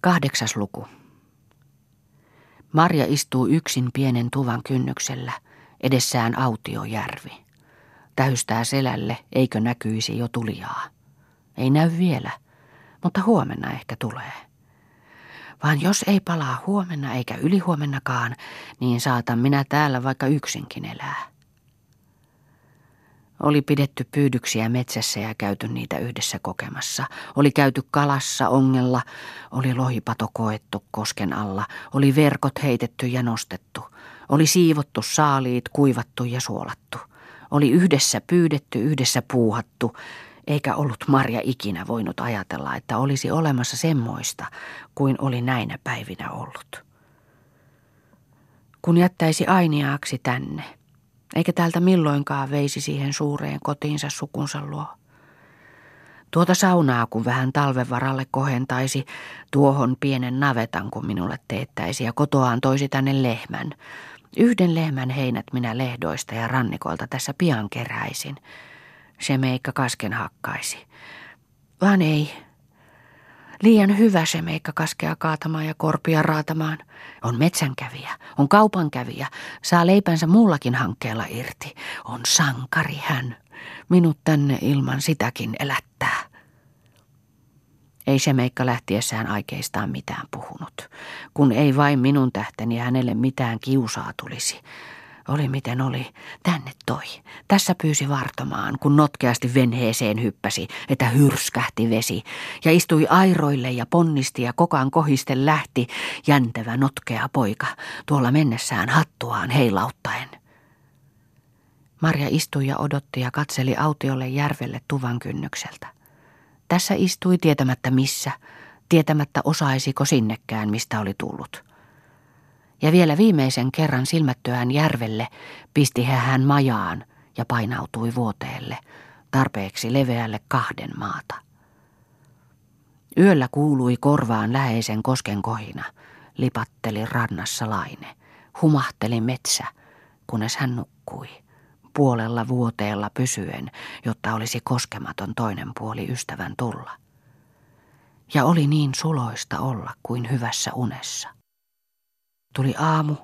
Kahdeksas luku. Marja istuu yksin pienen tuvan kynnyksellä, edessään autiojärvi. Tähystää selälle, eikö näkyisi jo tulijaa. Ei näy vielä, mutta huomenna ehkä tulee. Vaan jos ei palaa huomenna eikä ylihuomennakaan, niin saatan minä täällä vaikka yksinkin elää. Oli pidetty pyydyksiä metsässä ja käyty niitä yhdessä kokemassa. Oli käyty kalassa ongella, oli lohipato koettu kosken alla, oli verkot heitetty ja nostettu. Oli siivottu saaliit, kuivattu ja suolattu. Oli yhdessä pyydetty, yhdessä puuhattu, eikä ollut Marja ikinä voinut ajatella, että olisi olemassa semmoista kuin oli näinä päivinä ollut. Kun jättäisi ainiaaksi tänne – eikä täältä milloinkaan veisi siihen suureen kotiinsa sukunsa luo. Tuota saunaa, kun vähän talven varalle kohentaisi, tuohon pienen navetan, kun minulle teettäisi, ja kotoaan toisi tänne lehmän. Yhden lehmän heinät minä lehdoista ja rannikolta tässä pian keräisin. Se meikka kasken hakkaisi. Vaan ei, Liian hyvä se meikka kaskea kaatamaan ja korpia raatamaan. On metsänkävijä, on kaupankävijä, saa leipänsä muullakin hankkeella irti. On sankari hän. Minut tänne ilman sitäkin elättää. Ei se meikka lähtiessään aikeistaan mitään puhunut, kun ei vain minun tähteni hänelle mitään kiusaa tulisi. Oli miten oli, tänne toi. Tässä pyysi vartomaan, kun notkeasti venheeseen hyppäsi, että hyrskähti vesi, ja istui airoille ja ponnisti ja kokaan kohiste lähti, jäntevä notkea poika, tuolla mennessään hattuaan heilauttaen. Marja istui ja odotti ja katseli autiolle järvelle tuvan kynnykseltä. Tässä istui tietämättä missä, tietämättä osaisiko sinnekään, mistä oli tullut. Ja vielä viimeisen kerran silmättyään järvelle pisti hän majaan ja painautui vuoteelle, tarpeeksi leveälle kahden maata. Yöllä kuului korvaan läheisen kosken kohina, lipatteli rannassa laine, humahteli metsä, kunnes hän nukkui, puolella vuoteella pysyen, jotta olisi koskematon toinen puoli ystävän tulla. Ja oli niin suloista olla kuin hyvässä unessa. Tuli aamu,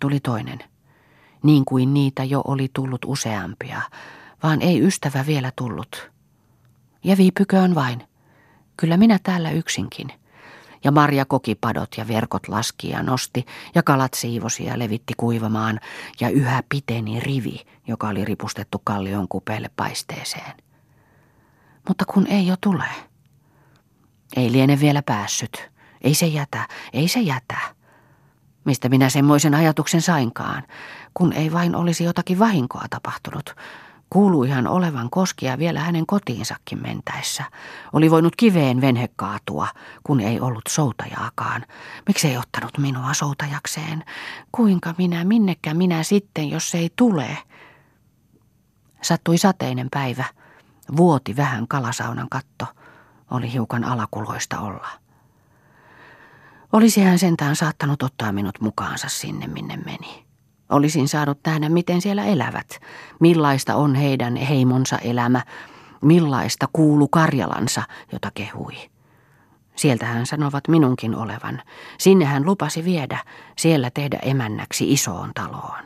tuli toinen. Niin kuin niitä jo oli tullut useampia, vaan ei ystävä vielä tullut. Ja viipyköön vain. Kyllä minä täällä yksinkin. Ja Marja koki padot ja verkot laski ja nosti, ja kalat siivosi ja levitti kuivamaan, ja yhä piteni rivi, joka oli ripustettu kallion kupeelle paisteeseen. Mutta kun ei jo tule. Ei liene vielä päässyt. Ei se jätä, ei se jätä. Mistä minä semmoisen ajatuksen sainkaan, kun ei vain olisi jotakin vahinkoa tapahtunut. Kuuluihan olevan koskia vielä hänen kotiinsakin mentäessä. Oli voinut kiveen venhe kaatua, kun ei ollut soutajaakaan. Miksi ei ottanut minua soutajakseen? Kuinka minä, minnekä minä sitten, jos ei tule? Sattui sateinen päivä. Vuoti vähän kalasaunan katto. Oli hiukan alakuloista olla. Olisi hän sentään saattanut ottaa minut mukaansa sinne, minne meni. Olisin saanut nähdä, miten siellä elävät, millaista on heidän heimonsa elämä, millaista kuulu Karjalansa, jota kehui. Sieltä hän sanovat minunkin olevan. Sinne hän lupasi viedä, siellä tehdä emännäksi isoon taloon.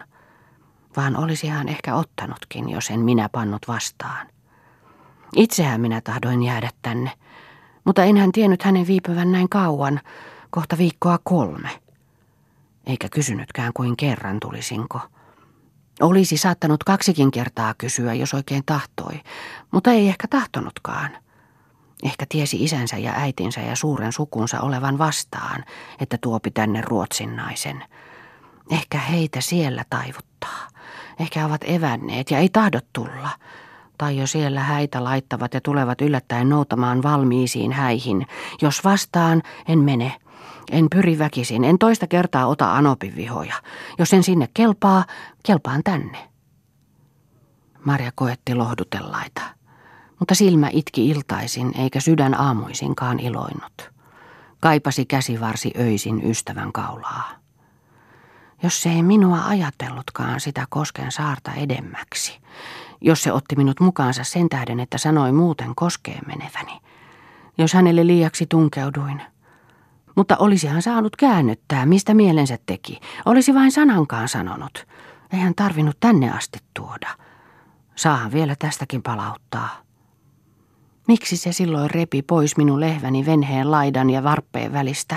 Vaan olisi hän ehkä ottanutkin, jos en minä pannut vastaan. Itsehän minä tahdoin jäädä tänne, mutta enhän tiennyt hänen viipyvän näin kauan, kohta viikkoa kolme. Eikä kysynytkään kuin kerran tulisinko. Olisi saattanut kaksikin kertaa kysyä, jos oikein tahtoi, mutta ei ehkä tahtonutkaan. Ehkä tiesi isänsä ja äitinsä ja suuren sukunsa olevan vastaan, että tuopi tänne ruotsin naisen. Ehkä heitä siellä taivuttaa. Ehkä ovat evänneet ja ei tahdot tulla. Tai jo siellä häitä laittavat ja tulevat yllättäen noutamaan valmiisiin häihin. Jos vastaan, en mene. En pyri väkisin, en toista kertaa ota Anopin vihoja. Jos en sinne kelpaa, kelpaan tänne. Marja koetti lohdutellaita, mutta silmä itki iltaisin eikä sydän aamuisinkaan iloinut. Kaipasi käsivarsi öisin ystävän kaulaa. Jos se ei minua ajatellutkaan sitä kosken saarta edemmäksi, jos se otti minut mukaansa sen tähden, että sanoi muuten koskeen meneväni, jos hänelle liiaksi tunkeuduin – Mutta olisi hän saanut käännyttää, mistä mielensä teki. Olisi vain sanankaan sanonut. Eihän tarvinnut tänne asti tuoda. Saahan vielä tästäkin palauttaa. Miksi se silloin repi pois minun lehväni venheen laidan ja varppeen välistä?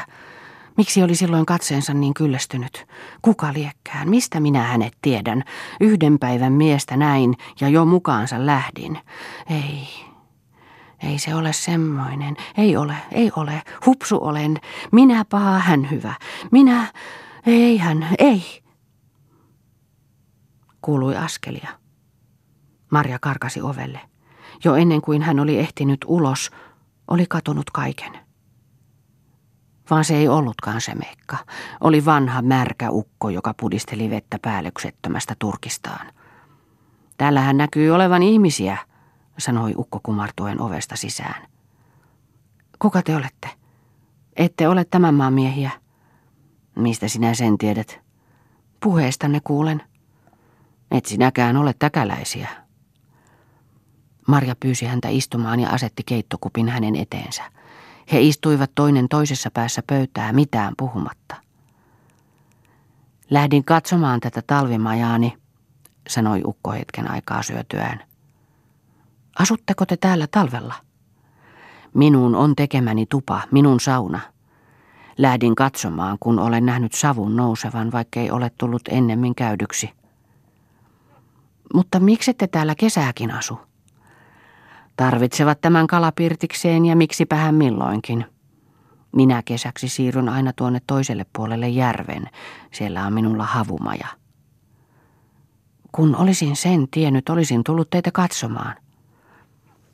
Miksi oli silloin katseensa niin kyllästynyt? Kuka liekkään? Mistä minä hänet tiedän? Yhden päivän miestä näin ja jo mukaansa lähdin. Ei, ei se ole semmoinen. Ei ole, ei ole. Hupsu olen. Minä paha, hän hyvä. Minä, ei hän, ei. Kuului askelia. Marja karkasi ovelle. Jo ennen kuin hän oli ehtinyt ulos, oli katunut kaiken. Vaan se ei ollutkaan se mekka. Oli vanha märkä ukko, joka pudisteli vettä päällyksettömästä turkistaan. Täällähän näkyy olevan ihmisiä, sanoi ukko kumartuen ovesta sisään. Kuka te olette? Ette ole tämän maan miehiä. Mistä sinä sen tiedät? Puheestanne kuulen. Et sinäkään ole täkäläisiä. Marja pyysi häntä istumaan ja asetti keittokupin hänen eteensä. He istuivat toinen toisessa päässä pöytää mitään puhumatta. Lähdin katsomaan tätä talvimajaani, sanoi ukko hetken aikaa syötyään. Asutteko te täällä talvella? Minun on tekemäni tupa, minun sauna. Lähdin katsomaan, kun olen nähnyt savun nousevan, vaikkei ole tullut ennemmin käydyksi. Mutta miksi te täällä kesääkin asu? Tarvitsevat tämän kalapirtikseen ja miksipä hän milloinkin. Minä kesäksi siirryn aina tuonne toiselle puolelle järven. Siellä on minulla havumaja. Kun olisin sen tiennyt, olisin tullut teitä katsomaan.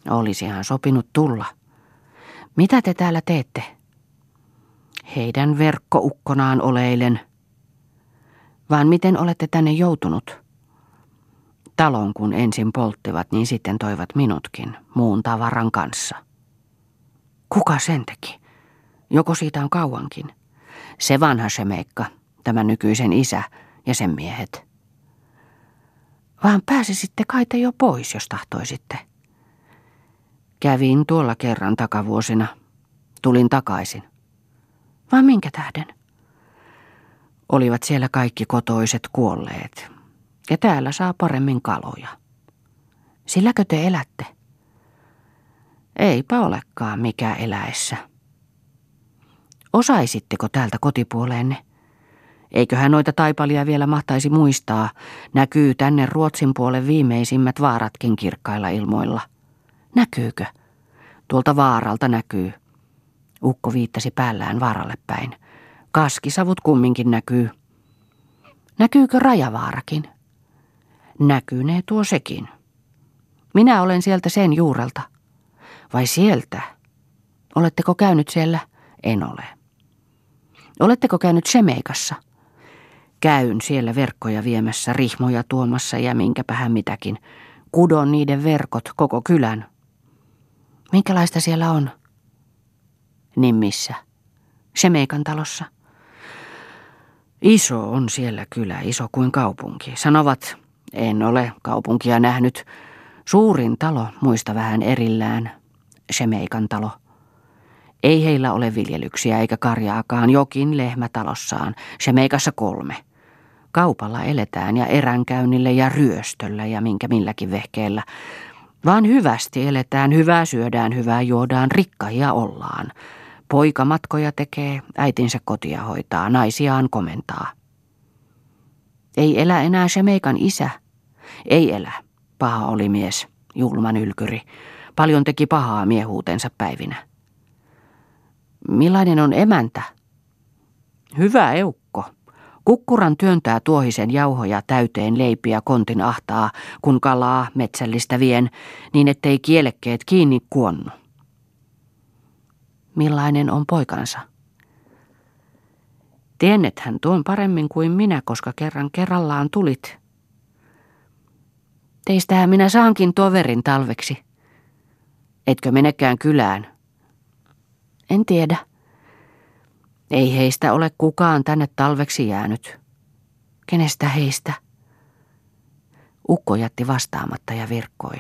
Olisihan sopinut tulla. Mitä te täällä teette? Heidän verkkoukkonaan oleilen. Vaan miten olette tänne joutunut? Talon kun ensin polttivat, niin sitten toivat minutkin, muun tavaran kanssa. Kuka sen teki? Joko siitä on kauankin? Se vanha Shemeikka, tämä nykyisen isä ja sen miehet. Vaan pääsisitte kai te jo pois, jos tahtoisitte. Kävin tuolla kerran takavuosina. Tulin takaisin. Vaan minkä tähden? Olivat siellä kaikki kotoiset kuolleet. Ja täällä saa paremmin kaloja. Silläkö te elätte? Eipä olekaan mikä eläessä. Osaisitteko täältä kotipuoleenne? Eiköhän noita taipalia vielä mahtaisi muistaa. Näkyy tänne Ruotsin puolen viimeisimmät vaaratkin kirkkailla ilmoilla. Näkyykö? Tuolta vaaralta näkyy. Ukko viittasi päällään vaaralle päin. Kaskisavut kumminkin näkyy. Näkyykö rajavaarakin? Näkynee tuo sekin. Minä olen sieltä sen juurelta. Vai sieltä? Oletteko käynyt siellä? En ole. Oletteko käynyt Semeikassa? Käyn siellä verkkoja viemässä, rihmoja tuomassa ja minkäpähän mitäkin. Kudon niiden verkot koko kylän. Minkälaista siellä on? Niin missä? Semeikan talossa. Iso on siellä kylä, iso kuin kaupunki. Sanovat, en ole kaupunkia nähnyt. Suurin talo, muista vähän erillään. Semeikan talo. Ei heillä ole viljelyksiä eikä karjaakaan, jokin lehmä talossaan. Semeikassa kolme. Kaupalla eletään ja eränkäynnillä ja ryöstöllä ja minkä milläkin vehkeellä. Vaan hyvästi eletään, hyvää syödään, hyvää juodaan, rikkahia ollaan. Poika matkoja tekee, äitinsä kotia hoitaa, naisiaan komentaa. Ei elä enää se meikan isä. Ei elä. Paha oli mies, julman ylkyri. Paljon teki pahaa miehuutensa päivinä. Millainen on emäntä? Hyvä eukko. Kukkuran työntää tuohisen jauhoja täyteen leipiä kontin ahtaa, kun kalaa metsällistä vien, niin ettei kielekkeet kiinni kuonnu. Millainen on poikansa? hän tuon paremmin kuin minä, koska kerran kerrallaan tulit. Teistähän minä saankin toverin talveksi. Etkö menekään kylään? En tiedä. Ei heistä ole kukaan tänne talveksi jäänyt. Kenestä heistä? Ukko jätti vastaamatta ja virkkoi.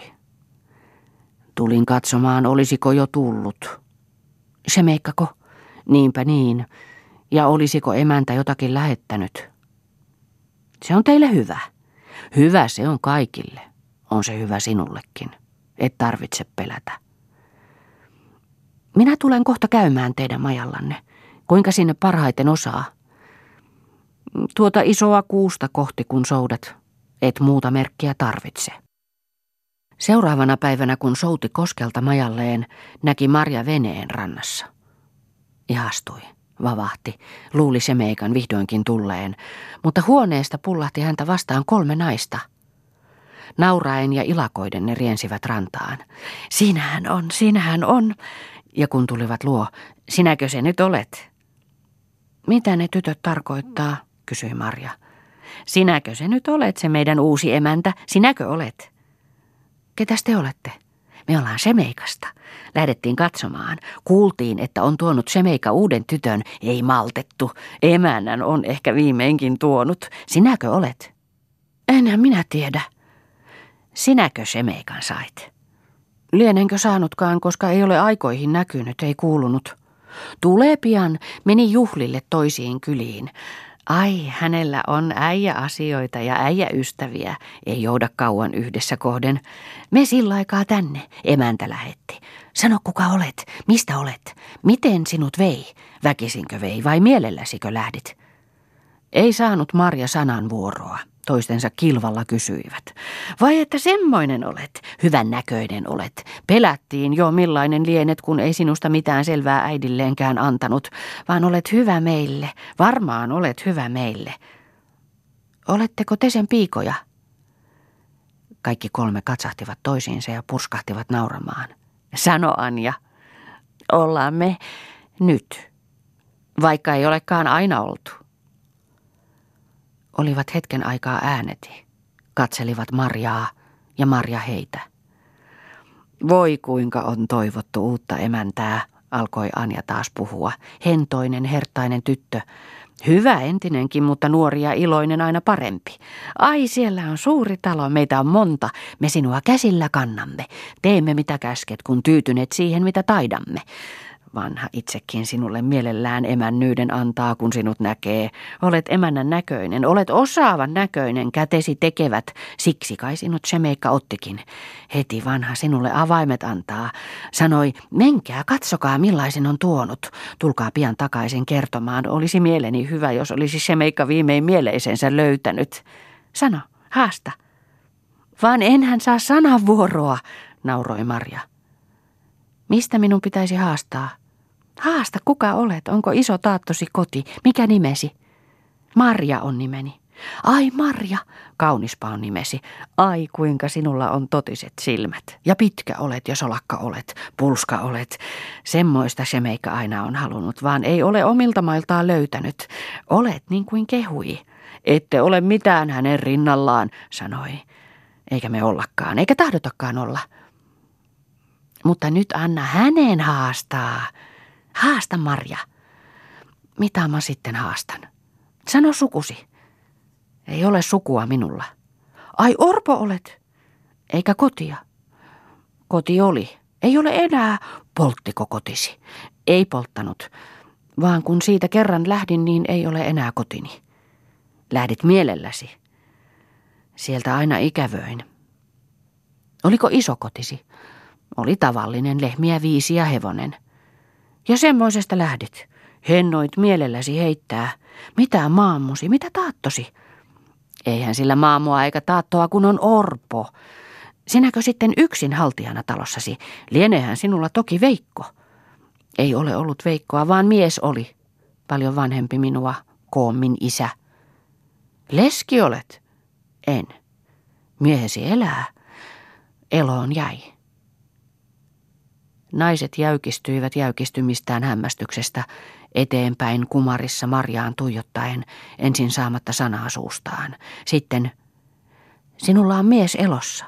Tulin katsomaan, olisiko jo tullut. Se meikkako? Niinpä niin. Ja olisiko emäntä jotakin lähettänyt? Se on teille hyvä. Hyvä se on kaikille. On se hyvä sinullekin. Et tarvitse pelätä. Minä tulen kohta käymään teidän majallanne. Kuinka sinne parhaiten osaa? Tuota isoa kuusta kohti kun soudat. Et muuta merkkiä tarvitse. Seuraavana päivänä, kun souti koskelta majalleen, näki Marja veneen rannassa. Ihastui, vavahti, luuli se meikan vihdoinkin tulleen, mutta huoneesta pullahti häntä vastaan kolme naista. Nauraen ja ilakoiden ne riensivät rantaan. Sinähän on, sinähän on. Ja kun tulivat luo, sinäkö se nyt olet? Mitä ne tytöt tarkoittaa, kysyi Marja. Sinäkö se nyt olet, se meidän uusi emäntä? Sinäkö olet? Ketäs te olette? Me ollaan Semeikasta. Lähdettiin katsomaan. Kuultiin, että on tuonut Semeika uuden tytön. Ei maltettu. Emännän on ehkä viimeinkin tuonut. Sinäkö olet? Enhän minä tiedä. Sinäkö Semeikan sait? Lienenkö saanutkaan, koska ei ole aikoihin näkynyt, ei kuulunut. Tulee pian, meni juhlille toisiin kyliin. Ai, hänellä on äijä-asioita ja äijä-ystäviä. Ei jouda kauan yhdessä kohden. Me sillä aikaa tänne, emäntä lähetti. Sano kuka olet, mistä olet, miten sinut vei, väkisinkö vei vai mielelläsikö lähdit? Ei saanut Marja sanan vuoroa toistensa kilvalla kysyivät. Vai että semmoinen olet, hyvän näköinen olet. Pelättiin jo millainen lienet, kun ei sinusta mitään selvää äidilleenkään antanut, vaan olet hyvä meille, varmaan olet hyvä meille. Oletteko te sen piikoja? Kaikki kolme katsahtivat toisiinsa ja purskahtivat nauramaan. Sano Anja, ollaan me nyt, vaikka ei olekaan aina oltu. Olivat hetken aikaa ääneti. Katselivat Marjaa ja Marja heitä. Voi kuinka on toivottu uutta emäntää, alkoi Anja taas puhua. Hentoinen, hertainen tyttö. Hyvä entinenkin, mutta nuori ja iloinen aina parempi. Ai, siellä on suuri talo, meitä on monta. Me sinua käsillä kannamme. Teemme mitä käsket, kun tyytyneet siihen, mitä taidamme. Vanha itsekin sinulle mielellään emännyyden antaa, kun sinut näkee. Olet emännän näköinen, olet osaavan näköinen, kätesi tekevät. Siksi kai sinut Shemeikka ottikin. Heti vanha sinulle avaimet antaa. Sanoi, menkää, katsokaa millaisen on tuonut. Tulkaa pian takaisin kertomaan. Olisi mieleni hyvä, jos olisi Shemeikka viimein mieleisensä löytänyt. Sano, haasta. Vaan enhän saa sanavuoroa, nauroi Marja. Mistä minun pitäisi haastaa? Haasta, kuka olet? Onko iso taattosi koti? Mikä nimesi? Marja on nimeni. Ai Marja, kaunispa on nimesi. Ai kuinka sinulla on totiset silmät. Ja pitkä olet ja solakka olet, pulska olet. Semmoista se meikä aina on halunnut, vaan ei ole omilta mailtaan löytänyt. Olet niin kuin kehui. Ette ole mitään hänen rinnallaan, sanoi. Eikä me ollakaan, eikä tahdotakaan olla. Mutta nyt anna hänen haastaa. Haasta Marja. Mitä mä sitten haastan? Sano sukusi. Ei ole sukua minulla. Ai orpo olet. Eikä kotia. Koti oli. Ei ole enää. Polttiko kotisi? Ei polttanut. Vaan kun siitä kerran lähdin, niin ei ole enää kotini. Lähdit mielelläsi. Sieltä aina ikävöin. Oliko iso kotisi? Oli tavallinen lehmiä viisi ja hevonen. Ja semmoisesta lähdit. Hennoit mielelläsi heittää. Mitä maammusi, mitä taattosi? Eihän sillä maamua eikä taattoa, kun on orpo. Sinäkö sitten yksin haltijana talossasi? Lienehän sinulla toki Veikko. Ei ole ollut Veikkoa, vaan mies oli. Paljon vanhempi minua, koommin isä. Leski olet? En. Miehesi elää. Eloon jäi. Naiset jäykistyivät jäykistymistään hämmästyksestä eteenpäin kumarissa Marjaan tuijottaen, ensin saamatta sanaa suustaan. Sitten, sinulla on mies elossa.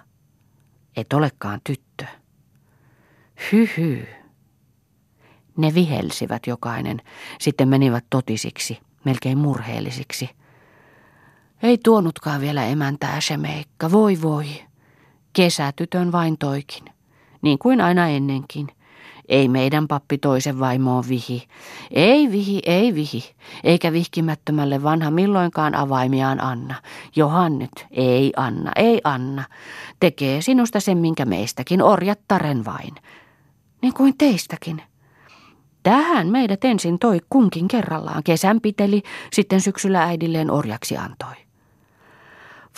Et olekaan tyttö. Hyhy. Ne vihelsivät jokainen, sitten menivät totisiksi, melkein murheellisiksi. Ei tuonutkaan vielä emäntää Shemeikka, voi voi. Kesätytön vain toikin niin kuin aina ennenkin. Ei meidän pappi toisen vaimoon vihi. Ei vihi, ei vihi. Eikä vihkimättömälle vanha milloinkaan avaimiaan anna. Johan nyt, ei anna, ei anna. Tekee sinusta sen, minkä meistäkin, orjattaren vain. Niin kuin teistäkin. Tähän meidät ensin toi kunkin kerrallaan. Kesän piteli, sitten syksyllä äidilleen orjaksi antoi.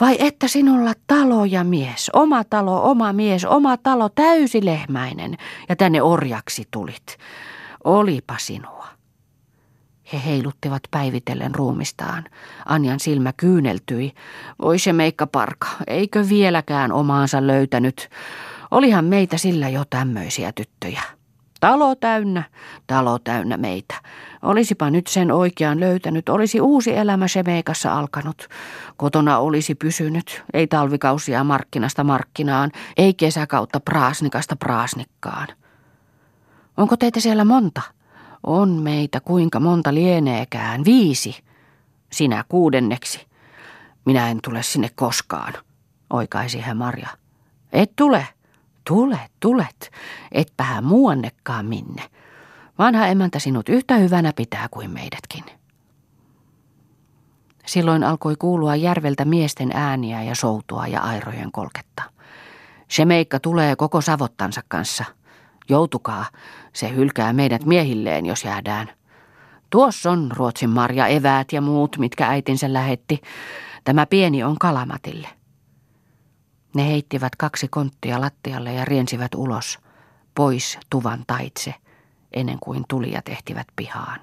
Vai että sinulla talo ja mies, oma talo, oma mies, oma talo, täysi lehmäinen, ja tänne orjaksi tulit. Olipa sinua. He heiluttivat päivitellen ruumistaan. Anjan silmä kyyneltyi. Voi se meikka parka, eikö vieläkään omaansa löytänyt? Olihan meitä sillä jo tämmöisiä tyttöjä. Talo täynnä, talo täynnä meitä. Olisipa nyt sen oikean löytänyt, olisi uusi elämä Shemeikassa alkanut. Kotona olisi pysynyt, ei talvikausia markkinasta markkinaan, ei kesäkautta praasnikasta praasnikkaan. Onko teitä siellä monta? On meitä kuinka monta lieneekään, viisi. Sinä kuudenneksi. Minä en tule sinne koskaan, oikaisi hän Marja. Et tule, Tule, tulet, etpähän muuannekaan minne. Vanha emäntä sinut yhtä hyvänä pitää kuin meidätkin. Silloin alkoi kuulua järveltä miesten ääniä ja soutua ja airojen kolketta. Se meikka tulee koko savottansa kanssa. Joutukaa, se hylkää meidät miehilleen, jos jäädään. Tuossa on Ruotsin Marja eväät ja muut, mitkä äitinsä lähetti. Tämä pieni on Kalamatille. Ne heittivät kaksi konttia lattialle ja riensivät ulos, pois tuvan taitse, ennen kuin tulijat ehtivät pihaan.